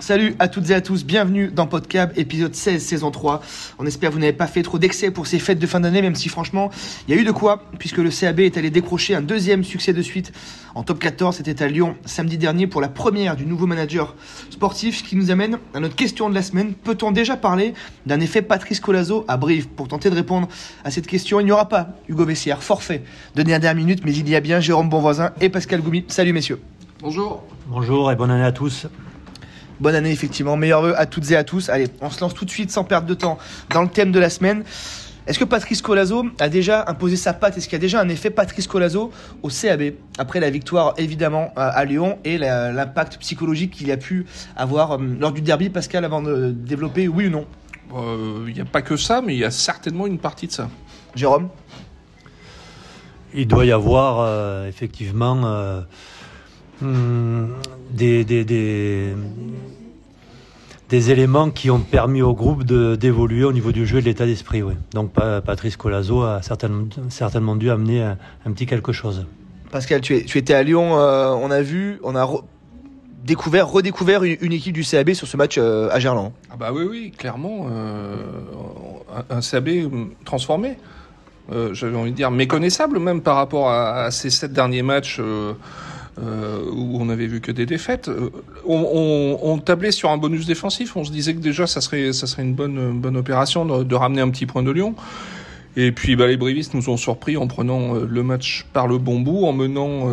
Salut à toutes et à tous, bienvenue dans Podcab, épisode 16, saison 3. On espère que vous n'avez pas fait trop d'excès pour ces fêtes de fin d'année, même si franchement, il y a eu de quoi, puisque le CAB est allé décrocher un deuxième succès de suite en top 14. C'était à Lyon samedi dernier pour la première du nouveau manager sportif, ce qui nous amène à notre question de la semaine. Peut-on déjà parler d'un effet Patrice Colazo à Brive Pour tenter de répondre à cette question, il n'y aura pas Hugo Vessière, forfait de dernière minute, mais il y a bien Jérôme Bonvoisin et Pascal Goumi. Salut messieurs. Bonjour. Bonjour et bonne année à tous. Bonne année, effectivement. Meilleurs vœux à toutes et à tous. Allez, on se lance tout de suite sans perdre de temps dans le thème de la semaine. Est-ce que Patrice Colazo a déjà imposé sa patte? Est-ce qu'il y a déjà un effet Patrice Colazo au CAB après la victoire évidemment à Lyon et l'impact psychologique qu'il a pu avoir euh, lors du derby Pascal avant de développer oui ou non? Euh, Il n'y a pas que ça, mais il y a certainement une partie de ça. Jérôme? Il doit y avoir euh, effectivement Hmm, des, des, des, éléments qui ont permis au groupe d'évoluer au niveau du jeu et de l'état d'esprit. Oui. Donc Patrice Colazo a certainement, certainement dû amener un, petit quelque chose. Pascal, tu, es, tu étais à Lyon, euh, on a vu, on a découvert, redécouvert une, équipe du CAB sur ce match euh, à Gerland. Ah bah oui, oui, clairement, euh, un, CAB transformé. J'avais envie de dire méconnaissable même par rapport à, à ces sept derniers matchs euh, où on avait vu que des défaites. Euh, on, on, tablait sur un bonus défensif. On se disait que déjà ça serait ça serait une bonne bonne opération de, ramener un petit point de Lyon. Et puis bah, les Brévistes nous ont surpris en prenant euh, le match par le bon bout, en menant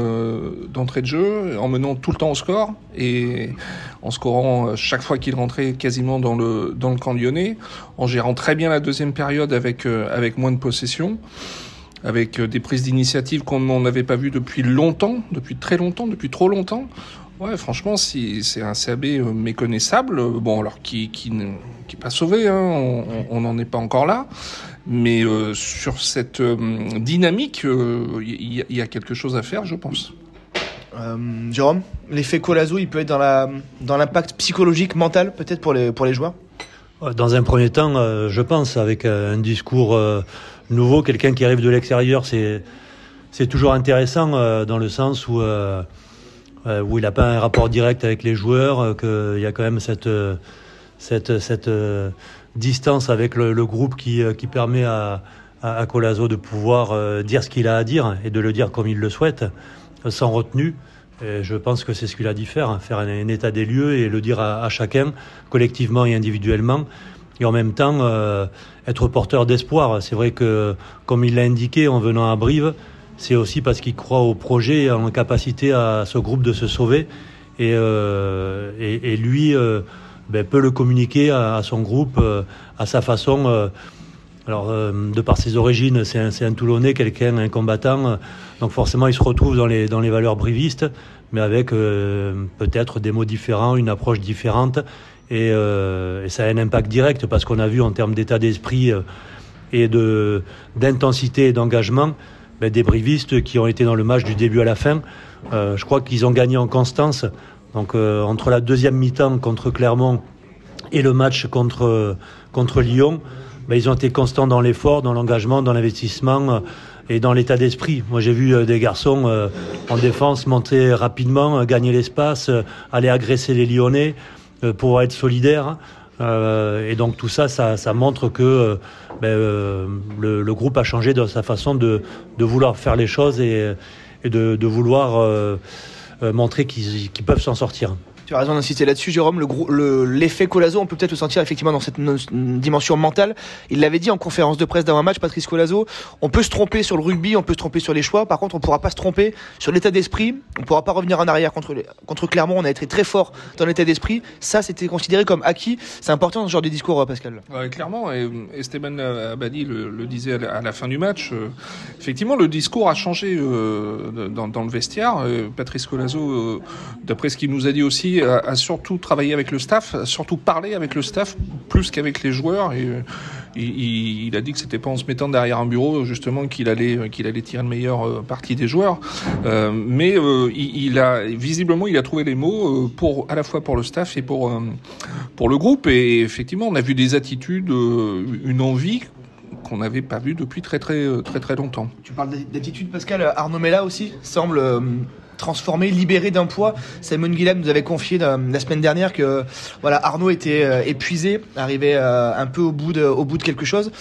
d'entrée de jeu, en menant tout le temps au score et en scorant chaque fois qu'il rentrait quasiment dans le dans le camp lyonnais, en gérant très bien la deuxième période avec avec moins de possession avec euh, des prises d'initiative qu'on n'avait pas vues depuis longtemps, depuis très longtemps, depuis trop longtemps. Ouais, franchement, si c'est un CAB euh, méconnaissable, euh, bon, alors qui qui n'est pas sauvé, hein, on n'en est pas encore là, mais sur cette dynamique, il y, a quelque chose à faire, je pense. Jérôme, l'effet Colazo, il peut être dans la dans l'impact psychologique, mental, peut-être pour les pour les joueurs? Dans un premier temps, je pense, avec un discours nouveau, quelqu'un qui arrive de l'extérieur, c'est c'est toujours intéressant euh, dans le sens où euh, euh, où il n'a pas un rapport direct avec les joueurs, qu'il y a quand même cette cette cette distance avec le, groupe qui qui permet à à, Colazo de pouvoir dire ce qu'il a à dire et de le dire comme il le souhaite, sans retenue. Et je pense que c'est ce qu'il a dit faire, hein, faire un, état des lieux et le dire à chacun, collectivement et individuellement et en même temps euh, être porteur d'espoir. C'est vrai que, comme il l'a indiqué en venant à Brive, c'est aussi parce qu'il croit au projet et en capacité à ce groupe de se sauver. Et, euh, lui euh, ben, peut le communiquer à, son groupe à sa façon. alors, de par ses origines, c'est un, un, Toulonnais, quelqu'un, un combattant. donc forcément, il se retrouve dans les, dans les valeurs brivistes, mais avec peut-être des mots différents, une approche différente. Euh, et, ça a un impact direct parce qu'on a vu en termes d'état d'esprit euh, et de d'intensité et d'engagement ben, des brivistes qui ont été dans le match du début à la fin. Euh, je crois qu'ils ont gagné en constance. Donc entre la deuxième mi-temps contre Clermont et le match contre contre Lyon, ben, ils ont été constants dans l'effort, dans l'engagement, dans l'investissement et dans l'état d'esprit. Moi, j'ai vu des garçons en défense monter rapidement, gagner l'espace, aller agresser les Lyonnais. Euh, pour être solidaire. Euh, et donc tout ça, ça, montre que euh, ben, le, groupe a changé dans sa façon de, vouloir faire les choses et, de, de vouloir montrer qu'ils peuvent s'en sortir. Tu as raison d'insister là-dessus, Jérôme. L'effet le, Colazo, on peut peut-être le sentir effectivement dans cette dimension mentale. Il l'avait dit en conférence de presse d'avant match, Patrice Colazo. On peut se tromper sur le rugby, on peut se tromper sur les choix. Par contre, on ne pourra pas se tromper sur l'état d'esprit. On ne pourra pas revenir en arrière contre, contre Clermont. On a été très fort dans l'état d'esprit. Ça, c'était considéré comme acquis. C'est important ce genre de discours, Pascal. Ouais, clairement. Et Esteban Abadi le, disait à la fin du match. Euh, effectivement, le discours a changé euh, dans, dans, le vestiaire. Euh, Patrice Colazo, d'après ce qu'il nous a dit aussi, a, surtout travaillé avec le staff, a surtout parlé avec le staff plus qu'avec les joueurs. Euh, il, a dit que c'était pas en se mettant derrière un bureau justement qu'il allait qu'il allait tirer le meilleur euh, parti des joueurs. Euh, mais il, a visiblement il a trouvé les mots pour à la fois pour le staff et pour pour le groupe. Et effectivement, on a vu des attitudes, une envie qu'on n'avait pas vu depuis très très très très longtemps. Tu parles d'attitude, Pascal. Arnaud Mella aussi semble transformé, libéré d'un poids. Simon Guilhem nous avait confié la semaine dernière que voilà Arnaud était épuisé, arrivait un peu au bout de, au bout de quelque chose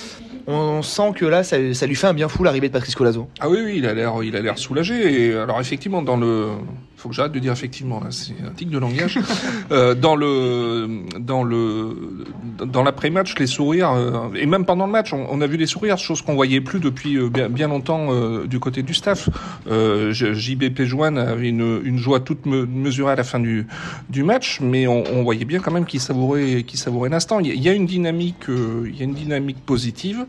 on sent que là, ça, lui fait un bien fou l'arrivée de Patrice Colazo. Ah oui, oui, il a l'air, il a l'air soulagé. Et alors effectivement, dans le, faut que j'arrête de dire effectivement, c'est un tic de langage. euh, dans le, dans le, dans l'après-match, les sourires, euh, et même pendant le match, on, a vu les sourires, chose qu'on voyait plus depuis euh, bien, longtemps du côté du staff. JB Péjoine avait une, joie toute mesurée à la fin du, match, mais on, voyait bien quand même qu'il savourait, qu'il savourait l'instant. Il y a une dynamique, il y a une dynamique positive.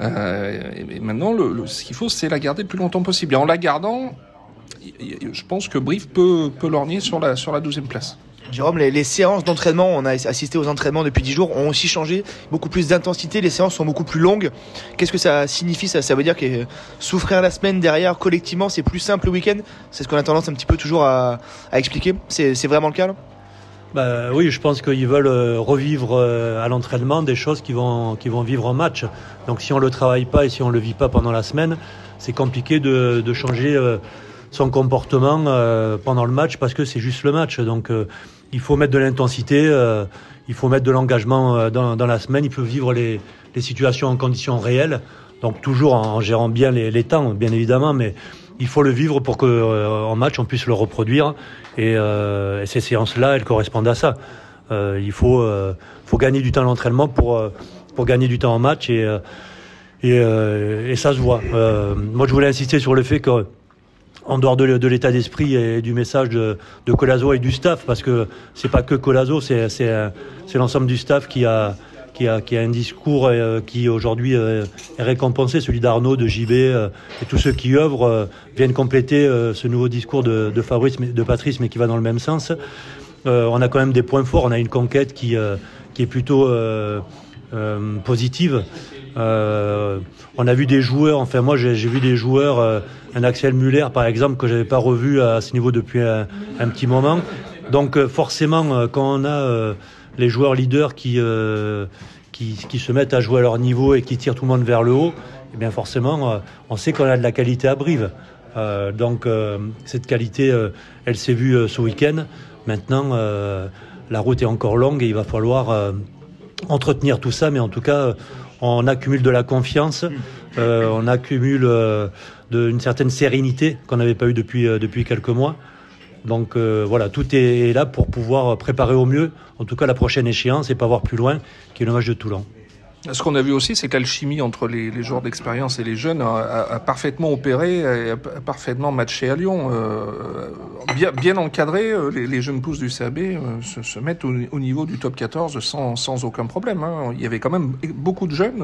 et maintenant, ce qu'il faut, c'est la garder le plus longtemps possible. Et en la gardant, je pense que Brive peut, peut lorgner sur la, sur la 12 place. Jérôme, les, séances d'entraînement, on a assisté aux entraînements depuis 10 jours, ont aussi changé, beaucoup plus d'intensité, les séances sont beaucoup plus longues. Qu'est-ce que ça signifie ça Ça veut dire que souffrir la semaine derrière collectivement, c'est plus simple le week-end? C'est ce qu'on a tendance un petit peu toujours à, expliquer. C'est vraiment le cas bah, oui, je pense qu'ils veulent euh, revivre euh, à l'entraînement des choses qui vont, qui vont vivre en match. Donc si on ne le travaille pas et si on ne le vit pas pendant la semaine, c'est compliqué de, de changer euh, son comportement euh, pendant le match parce que c'est juste le match. Donc euh, il faut mettre de l'intensité, euh, il faut mettre de l'engagement dans, dans, la semaine, il faut vivre les, les, situations en conditions réelles. Donc toujours en, gérant bien les, les, temps, bien évidemment, mais il faut le vivre pour que en match on puisse le reproduire. Et, et ces séances-là, elles correspondent à ça. il faut, faut gagner du temps à l'entraînement pour, pour gagner du temps en match et, et, et ça se voit. moi, je voulais insister sur le fait que en dehors de, l'état d'esprit et du message de, de, Colazo et du staff, parce que c'est pas que Colazo, c'est, l'ensemble du staff qui a, qui a, qui a un discours euh, qui aujourd'hui euh, est récompensé, celui d'Arnaud, de JB, euh, et tous ceux qui œuvrent viennent compléter ce nouveau discours de, de, Fabrice, de Patrice, mais qui va dans le même sens. on a quand même des points forts, on a une conquête qui, qui est plutôt positive. Euh, on a vu des joueurs, enfin moi j'ai vu des joueurs, euh, un Axel Muller par exemple que j'avais pas revu à ce niveau depuis un, petit moment. Donc euh, forcément quand on a les joueurs leaders qui, qui, se mettent à jouer à leur niveau et qui tirent tout le monde vers le haut, eh bien forcément on sait qu'on a de la qualité à Brive. donc cette qualité, elle s'est vue ce week-end. Maintenant la route est encore longue et il va falloir entretenir tout ça, mais en tout cas on accumule de la confiance, mm. euh, on accumule euh, une certaine sérénité qu'on n'avait pas eu depuis, euh, depuis quelques mois. Donc voilà, tout est là pour pouvoir préparer au mieux, en tout cas la prochaine échéance et pas voir plus loin, qui est le match de Toulon. Ce qu'on a vu aussi, c'est qu'Alchimie entre les, les joueurs d'expérience et les jeunes a, parfaitement opéré, a, parfaitement matché à Lyon. Euh, bien, bien encadré, euh, les, jeunes pousses du CAB euh, se, mettent au, niveau du top 14 sans, sans aucun problème. Hein. Il y avait quand même beaucoup de jeunes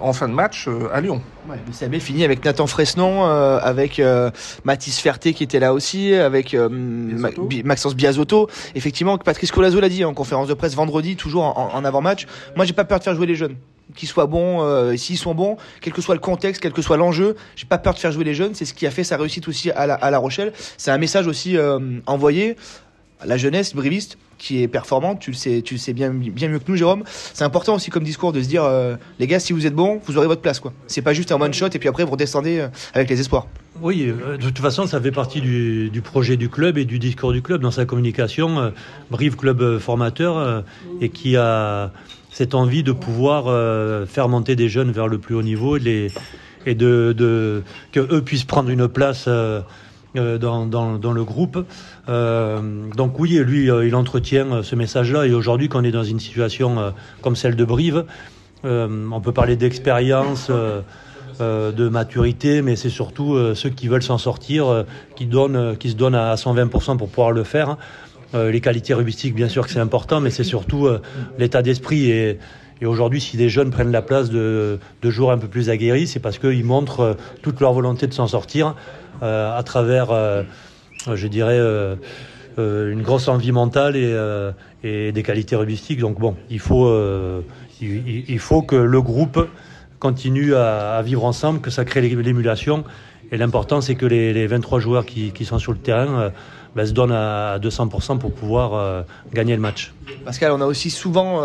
en fin de match à Lyon. le CAB finit avec Nathan Fresnon, avec Mathis Ferté qui était là aussi, avec Maxence Biazotto. Effectivement, Patrice Colazo l'a dit en conférence de presse vendredi, toujours en, en avant-match. Moi, j'ai pas peur de faire jouer les jeunes qu'ils soient bons, euh, s'ils sont bons, quel que soit le contexte, quel que soit l'enjeu, j'ai pas peur de faire jouer les jeunes. C'est ce qui a fait sa réussite aussi à La, Rochelle. C'est un message aussi euh, envoyé à la jeunesse briviste qui est performante. Tu le sais, tu le sais bien, mieux que nous, Jérôme. C'est important aussi comme discours de se dire, euh, les gars, si vous êtes bons, vous aurez votre place, quoi. C'est pas juste un one shot et puis après vous redescendez avec les espoirs. Oui, de toute façon, ça fait partie du, projet du club et du discours du club dans sa communication. Brive club formateur et qui a cette envie de pouvoir euh, faire monter des jeunes vers le plus haut niveau et, de, puissent prendre une place euh, euh, dans, le groupe. donc oui, lui, il entretient ce message-là. Et aujourd'hui, quand on est dans une situation comme celle de Brive, on peut parler d'expérience. de maturité, mais c'est surtout ceux qui veulent s'en sortir, qui, qui se donnent à 120% pour pouvoir le faire. Euh, les qualités rubistiques, bien sûr que c'est important, mais c'est surtout euh, l'état d'esprit. Et, aujourd'hui, si des jeunes prennent la place de, de joueurs un peu plus aguerris, c'est parce qu'ils montrent euh, toute leur volonté de s'en sortir à travers, je dirais, une grosse envie mentale et, des qualités rubistiques. Donc bon, il faut, il, faut que le groupe continue à, vivre ensemble, que ça crée l'émulation. Et l'important, c'est que les, les, 23 joueurs qui, sont sur le terrain ben, se donne à 200% pour pouvoir gagner le match. Pascal, on a aussi souvent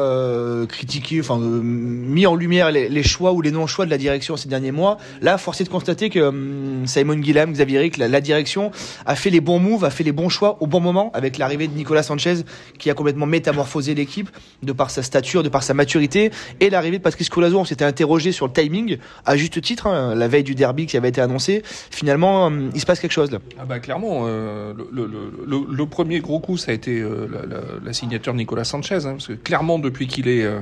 critiqué, enfin mis en lumière les, choix ou les non-choix de la direction ces derniers mois. Là, force est de constater que hum, Simon Guillam, Xavier Rick, la, la, direction a fait les bons moves, a fait les bons choix au bon moment avec l'arrivée de Nicolas Sanchez qui a complètement métamorphosé l'équipe de par sa stature, de par sa maturité et l'arrivée de Patrice Colazo. On s'était interrogé sur le timing à juste titre, hein, la veille du derby qui avait été annoncé. Finalement, hum, il se passe quelque chose là. Ah bah clairement, euh, le, le, premier gros coup, ça a été euh, la, la, signature de Nicolas Sanchez, hein, parce que clairement depuis qu'il est euh,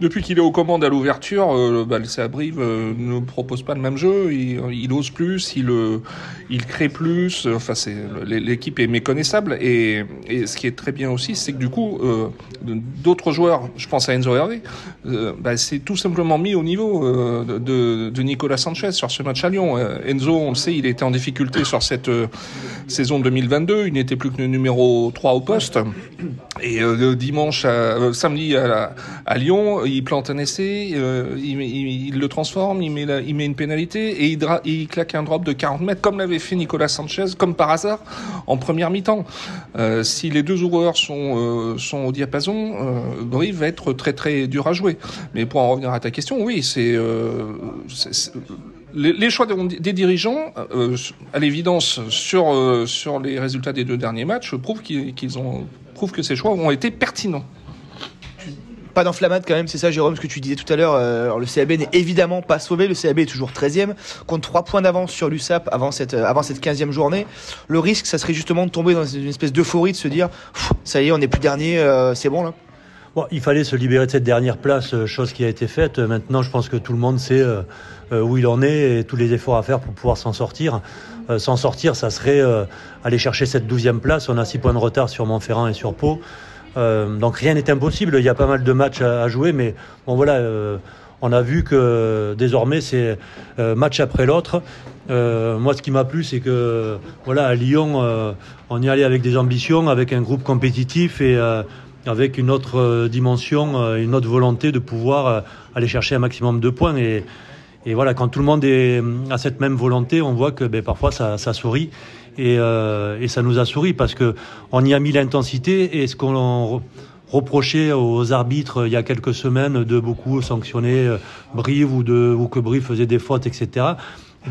est aux commandes à l'ouverture, bah, le Sabrive ne propose pas le même jeu. Il, ose plus, il crée plus. Enfin, l'équipe est méconnaissable et, et, ce qui est très bien aussi, c'est que du coup, d'autres joueurs, je pense à Enzo Hervé, bah, c'est tout simplement mis au niveau de, de, Nicolas Sanchez sur ce match à Lyon. Enzo, on le sait, il était en difficulté sur cette saison 2022. Il n'était plus que le numéro 3 au poste. Et euh, dimanche, euh, samedi à, à, Lyon, il plante un essai, euh, il, il, le transforme, il met, il met une pénalité et il, il, claque un drop de 40 mètres, comme l'avait fait Nicolas Sanchez, comme par hasard, en première mi-temps. si les deux joueurs sont, sont au diapason, Brive va être très très dur à jouer. Mais pour en revenir à ta question, oui, c'est les, choix des, dirigeants, euh, à l'évidence, sur, euh, sur les résultats des deux derniers matchs, prouvent qu'ils ont prouvent que ces choix ont été pertinents. Pas d'enflammade quand même, c'est ça Jérôme, ce que tu disais tout à l'heure. Euh, le CAB n'est évidemment pas sauvé, le CAB est toujours 13e, compte 3 points d'avance sur l'USAP avant cette, avant cette 15e journée. Le risque, ça serait justement de tomber dans une espèce d'euphorie, de se dire, ça y est, on n'est plus dernier, c'est bon là Il fallait se libérer de cette dernière place, chose qui a été faite. Maintenant, je pense que tout le monde sait euh, où il en est et tous les efforts à faire pour pouvoir s'en sortir. Euh, s'en sortir, ça serait euh, aller chercher cette douzième place. On a six points de retard sur Montferrand et sur Pau. donc rien n'est impossible. Il y a pas mal de matchs à, jouer, mais bon voilà on a vu que désormais c'est match après l'autre. moi, ce qui m'a plu, c'est que voilà à Lyon, on y allait avec des ambitions, avec un groupe compétitif et avec une autre dimension, une autre volonté de pouvoir aller chercher un maximum de points. Et, voilà, quand tout le monde est, a cette même volonté, on voit que ben, parfois ça, ça sourit. Et, euh, et, ça nous a souri parce que on y a mis l'intensité et ce qu'on reprochait aux arbitres il y a quelques semaines de beaucoup sanctionner euh, Brive ou, de, ou que Brive faisait des fautes, etc. A,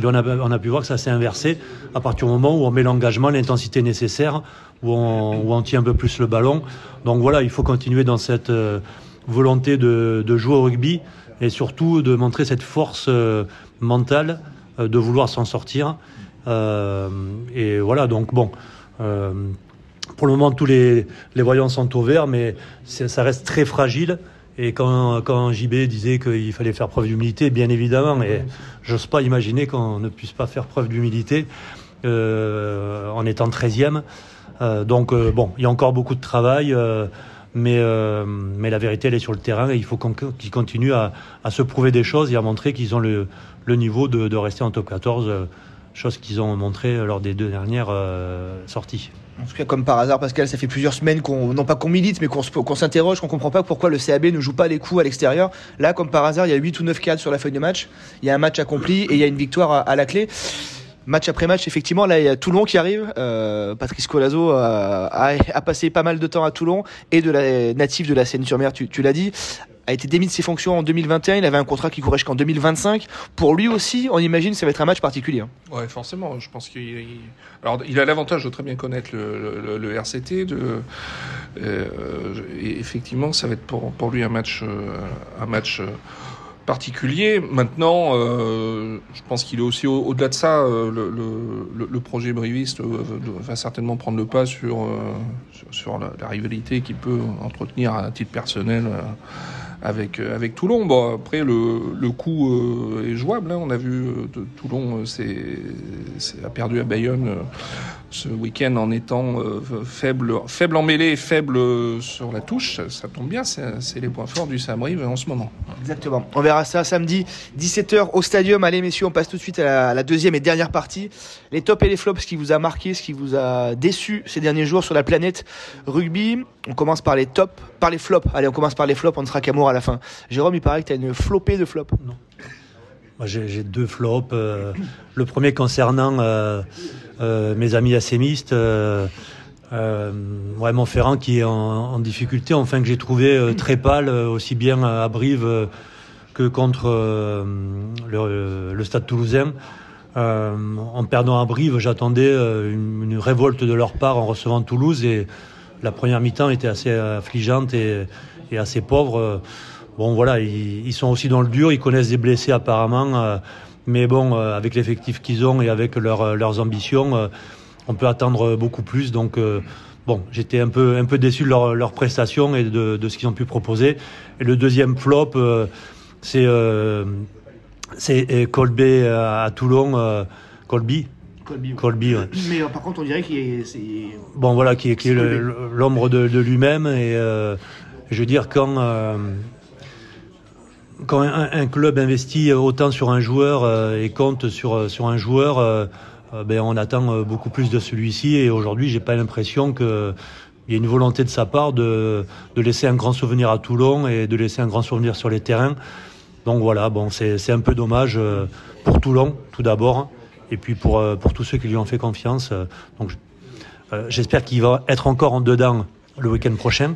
on a pu voir que ça s'est inversé à partir du moment où on met l'engagement, l'intensité nécessaire, où on, tient un peu plus le ballon. Donc voilà, il faut continuer dans cette euh, volonté de, jouer au rugby et surtout de montrer cette force euh, mentale euh, de vouloir s'en sortir. Et voilà, donc bon, pour le moment, tous les, voyants sont au vert, mais ça reste très fragile. Et quand, quand JB disait qu'il fallait faire preuve d'humilité, bien évidemment, et j'ose pas imaginer qu'on ne puisse pas faire preuve d'humilité en étant 13e. Euh, donc bon, il y a encore beaucoup de travail. Mais, euh, mais la vérité, elle est sur le terrain et il faut qu'ils continuent à, à, se prouver des choses et à montrer qu'ils ont le, le niveau de, de, rester en top 14, euh, chose qu'ils ont montré lors des deux dernières euh, sorties. En tout cas, comme par hasard, Pascal, ça fait plusieurs semaines qu'on, non pas qu'on milite, mais qu'on, qu'on s'interroge, qu'on comprend pas pourquoi le CAB ne joue pas les coups à l'extérieur. Là, comme par hasard, il y a 8 ou 9 cadres sur la feuille de match. Il y a un match accompli et il y a une victoire à la clé match après match, effectivement, là, il y a Toulon qui arrive. Euh, Patrice Colazo a, a, passé pas mal de temps à Toulon et de la natif de la Seine-sur-Mer, tu, l'as dit a été démis de ses fonctions en 2021. Il avait un contrat qui courait jusqu'en 2025. Pour lui aussi, on imagine, ça va être un match particulier. Hein. Ouais, forcément. Je pense qu'il, alors, il a l'avantage de très bien connaître le, RCT. De, euh, effectivement, ça va être pour, pour lui un match, euh, un match particulier. Maintenant, euh, je pense qu'il est aussi au-delà de ça. Euh, le, le, le, projet briviste euh, va certainement prendre le pas sur, euh, sur, sur la, rivalité qu'il peut entretenir à titre personnel avec, avec Toulon. Bon, après, le, le coup est jouable. Hein. On a vu Toulon c'est, a perdu à Bayonne ce week-end en étant euh, faible, faible en mêlée et faible sur la touche. Ça tombe bien, c'est les points forts du Samrive en ce moment. Exactement. On verra ça samedi 17h au stadium. Allez messieurs, on passe tout de suite à la, deuxième et dernière partie. Les tops et les flops, ce qui vous a marqué, ce qui vous a déçu ces derniers jours sur la planète rugby. On commence par les tops, par les flops. Allez, on commence par les flops, on ne sera qu'amour à la fin. Jérôme, il paraît que tu as une flopée de flops. Non. J'ai deux flops. le premier concernant mes amis assémistes. Euh, ouais, Montferrand qui est en, difficulté, enfin que j'ai trouvé très pâle, aussi bien à Brive que contre le, Stade toulousain. en perdant à Brive, j'attendais une, révolte de leur part en recevant Toulouse et la première mi-temps était assez affligeante et, et assez pauvre. Bon, voilà, ils, sont aussi dans le dur, ils connaissent des blessés apparemment, euh, mais bon, euh, avec l'effectif qu'ils ont et avec euh, leurs ambitions, on peut attendre beaucoup plus. Donc, bon, j'étais un peu, un peu déçu de leur, leur prestation et de, de ce qu'ils ont pu proposer. Et le deuxième flop, c'est c'est Colby à Toulon, Colby. Colby, Colby ouais. Mais par contre, on dirait qu'il est, bon voilà, qui est, l'ombre de, de lui-même et je veux dire quand quand un, club investit autant sur un joueur euh, et compte sur, euh, sur un joueur, euh, ben, on attend beaucoup plus de celui-ci. Et aujourd'hui, j'ai pas l'impression qu'il y ait une volonté de sa part de, de, laisser un grand souvenir à Toulon et de laisser un grand souvenir sur les terrains. Donc voilà, bon, c'est un peu dommage pour Toulon, tout d'abord, et puis pour, pour tous ceux qui lui ont fait confiance. Donc j'espère qu'il va être encore en dedans le week-end prochain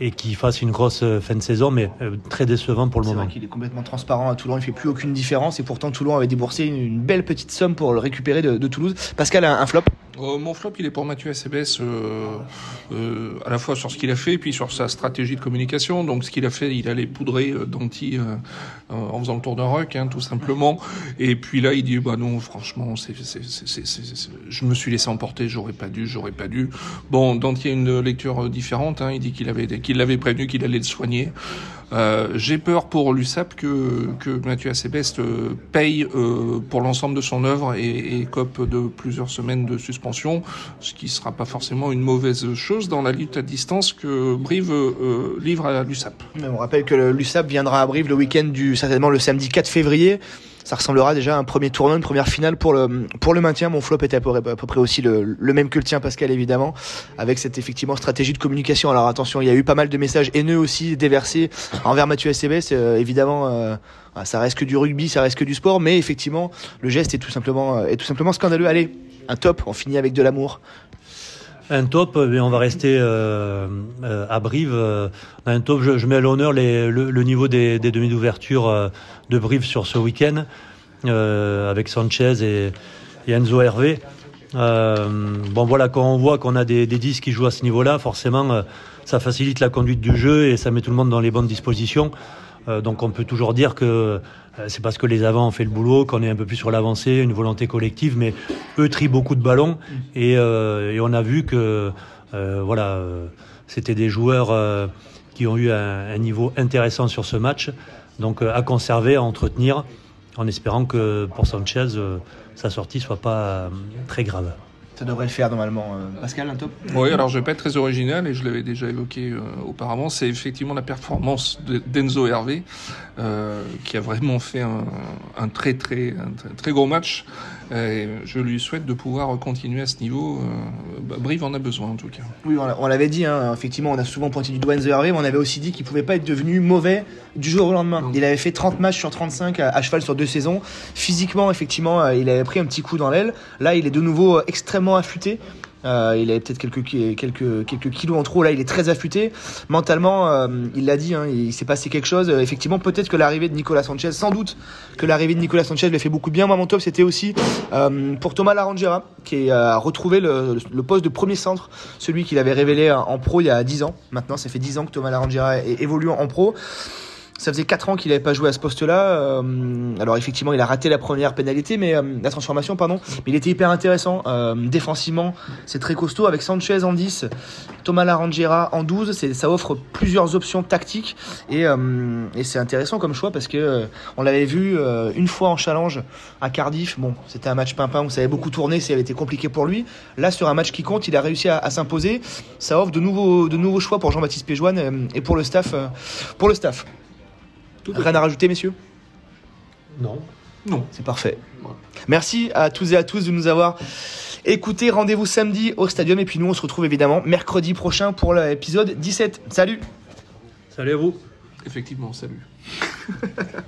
et qui fasse une grosse euh, fin de saison, mais euh, très décevant pour le moment. C'est vrai qu'il est complètement transparent à Toulon, il fait plus aucune différence et pourtant Toulon avait déboursé une, belle petite somme pour le récupérer de, de Toulouse. Pascal a un flop? Euh, mon flop, il est pour Mathieu SBS, euh, euh, à la fois sur ce qu'il a fait puis sur sa stratégie de communication. Donc, ce qu'il a fait, il allait poudrer euh, Danti en faisant le tour d'un rock, hein, tout simplement. Et puis là, il dit, bah non, franchement, je me suis laissé emporter, j'aurais pas dû, j'aurais pas dû. Bon, Danti a une lecture différente. Hein, il dit qu'il avait, qu'il l'avait prévenu qu'il allait le soigner. Euh, j'ai peur pour l'USAP que, que Mathieu Assebest euh, paye euh, pour l'ensemble de son œuvre et, et cope de plusieurs semaines de suspension, ce qui sera pas forcément une mauvaise chose dans la lutte à distance que Brive livre à l'USAP. On rappelle que l'USAP viendra à Brive le week-end du certainement le samedi 4 février ça ressemblera déjà à un premier tournoi, une première finale pour le, pour le maintien. Mon flop était à peu, près aussi le, même que le tien, Pascal, évidemment, avec cette effectivement stratégie de communication. Alors attention, il y a eu pas mal de messages haineux aussi déversés envers Mathieu SCB. Euh, évidemment, euh, ça reste que du rugby, ça reste que du sport, mais effectivement, le geste est tout simplement, euh, est tout simplement scandaleux. Allez, un top, on finit avec de l'amour. Un top, mais on va rester euh, à Brive. Un top, je, je mets à l'honneur le, le, niveau des, des demi d'ouverture de Brive sur ce week-end euh, avec Sanchez et, Enzo Hervé. Euh, bon voilà, quand on voit qu'on a des, des 10 qui jouent à ce niveau-là, forcément, euh, ça facilite la conduite du jeu et ça met tout le monde dans les bonnes dispositions. donc on peut toujours dire que c'est parce que les avants ont fait le boulot, qu'on est un peu plus sur l'avancée, une volonté collective, mais eux trient beaucoup de ballons et, et on a vu que voilà, c'était des joueurs qui ont eu un, un, niveau intéressant sur ce match. Donc à conserver, à entretenir en espérant que pour Sanchez, euh, sa sortie soit pas euh, très grave. Ça devrait le faire normalement. Euh, Pascal, un top Oui, alors je vais pas être très original et je l'avais déjà évoqué auparavant. C'est effectivement la performance d'Enzo Hervé qui a vraiment fait un, très, très, un très gros match. Et je lui souhaite de pouvoir continuer à ce niveau. Bah, Brive en a besoin en tout cas. Oui, on l'avait dit, hein, effectivement, on a souvent pointé du doigt Enzo Hervé, mais on avait aussi dit qu'il pouvait pas être devenu mauvais du jour au lendemain. Il avait fait 30 matchs sur 35 à, cheval sur deux saisons. Physiquement, effectivement, euh, il avait pris un petit coup dans l'aile. Là, il est de nouveau extrêmement affûté. Euh, il avait peut-être quelques, quelques, quelques kilos en trop. Là, il est très affûté. Mentalement, euh, il l'a dit, hein, il s'est passé quelque chose. effectivement, peut-être que l'arrivée de Nicolas Sanchez, sans doute que l'arrivée de Nicolas Sanchez lui fait beaucoup bien. Moi, mon top, c'était aussi pour Thomas Larangera, qui a retrouvé le, le, poste de premier centre, celui qu'il avait révélé en pro il y a 10 ans. Maintenant, ça fait 10 ans que Thomas Larangera évolue en pro. Ça faisait 4 ans qu'il n'avait pas joué à ce poste-là. Euh, alors effectivement, il a raté la première pénalité, mais euh, la transformation, pardon. Mais il était hyper intéressant. Euh, défensivement, c'est très costaud avec Sanchez en 10, Thomas Larangera en 12. Ça offre plusieurs options tactiques et, et c'est intéressant comme choix parce que on l'avait vu une fois en challenge à Cardiff. Bon, c'était un match pimpin où ça avait beaucoup tourné, ça avait été compliqué pour lui. Là, sur un match qui compte, il a réussi à, à s'imposer. Ça offre de nouveaux, de nouveaux choix pour Jean-Baptiste Péjoine et pour le staff. pour le staff. Rien à rajouter, messieurs? Non. Non. C'est parfait. Merci à tous et à tous de nous avoir écoutés. Rendez-vous samedi au Stadium. Et puis nous, on se retrouve évidemment mercredi prochain pour l'épisode 17. Salut Salut à vous Effectivement, salut.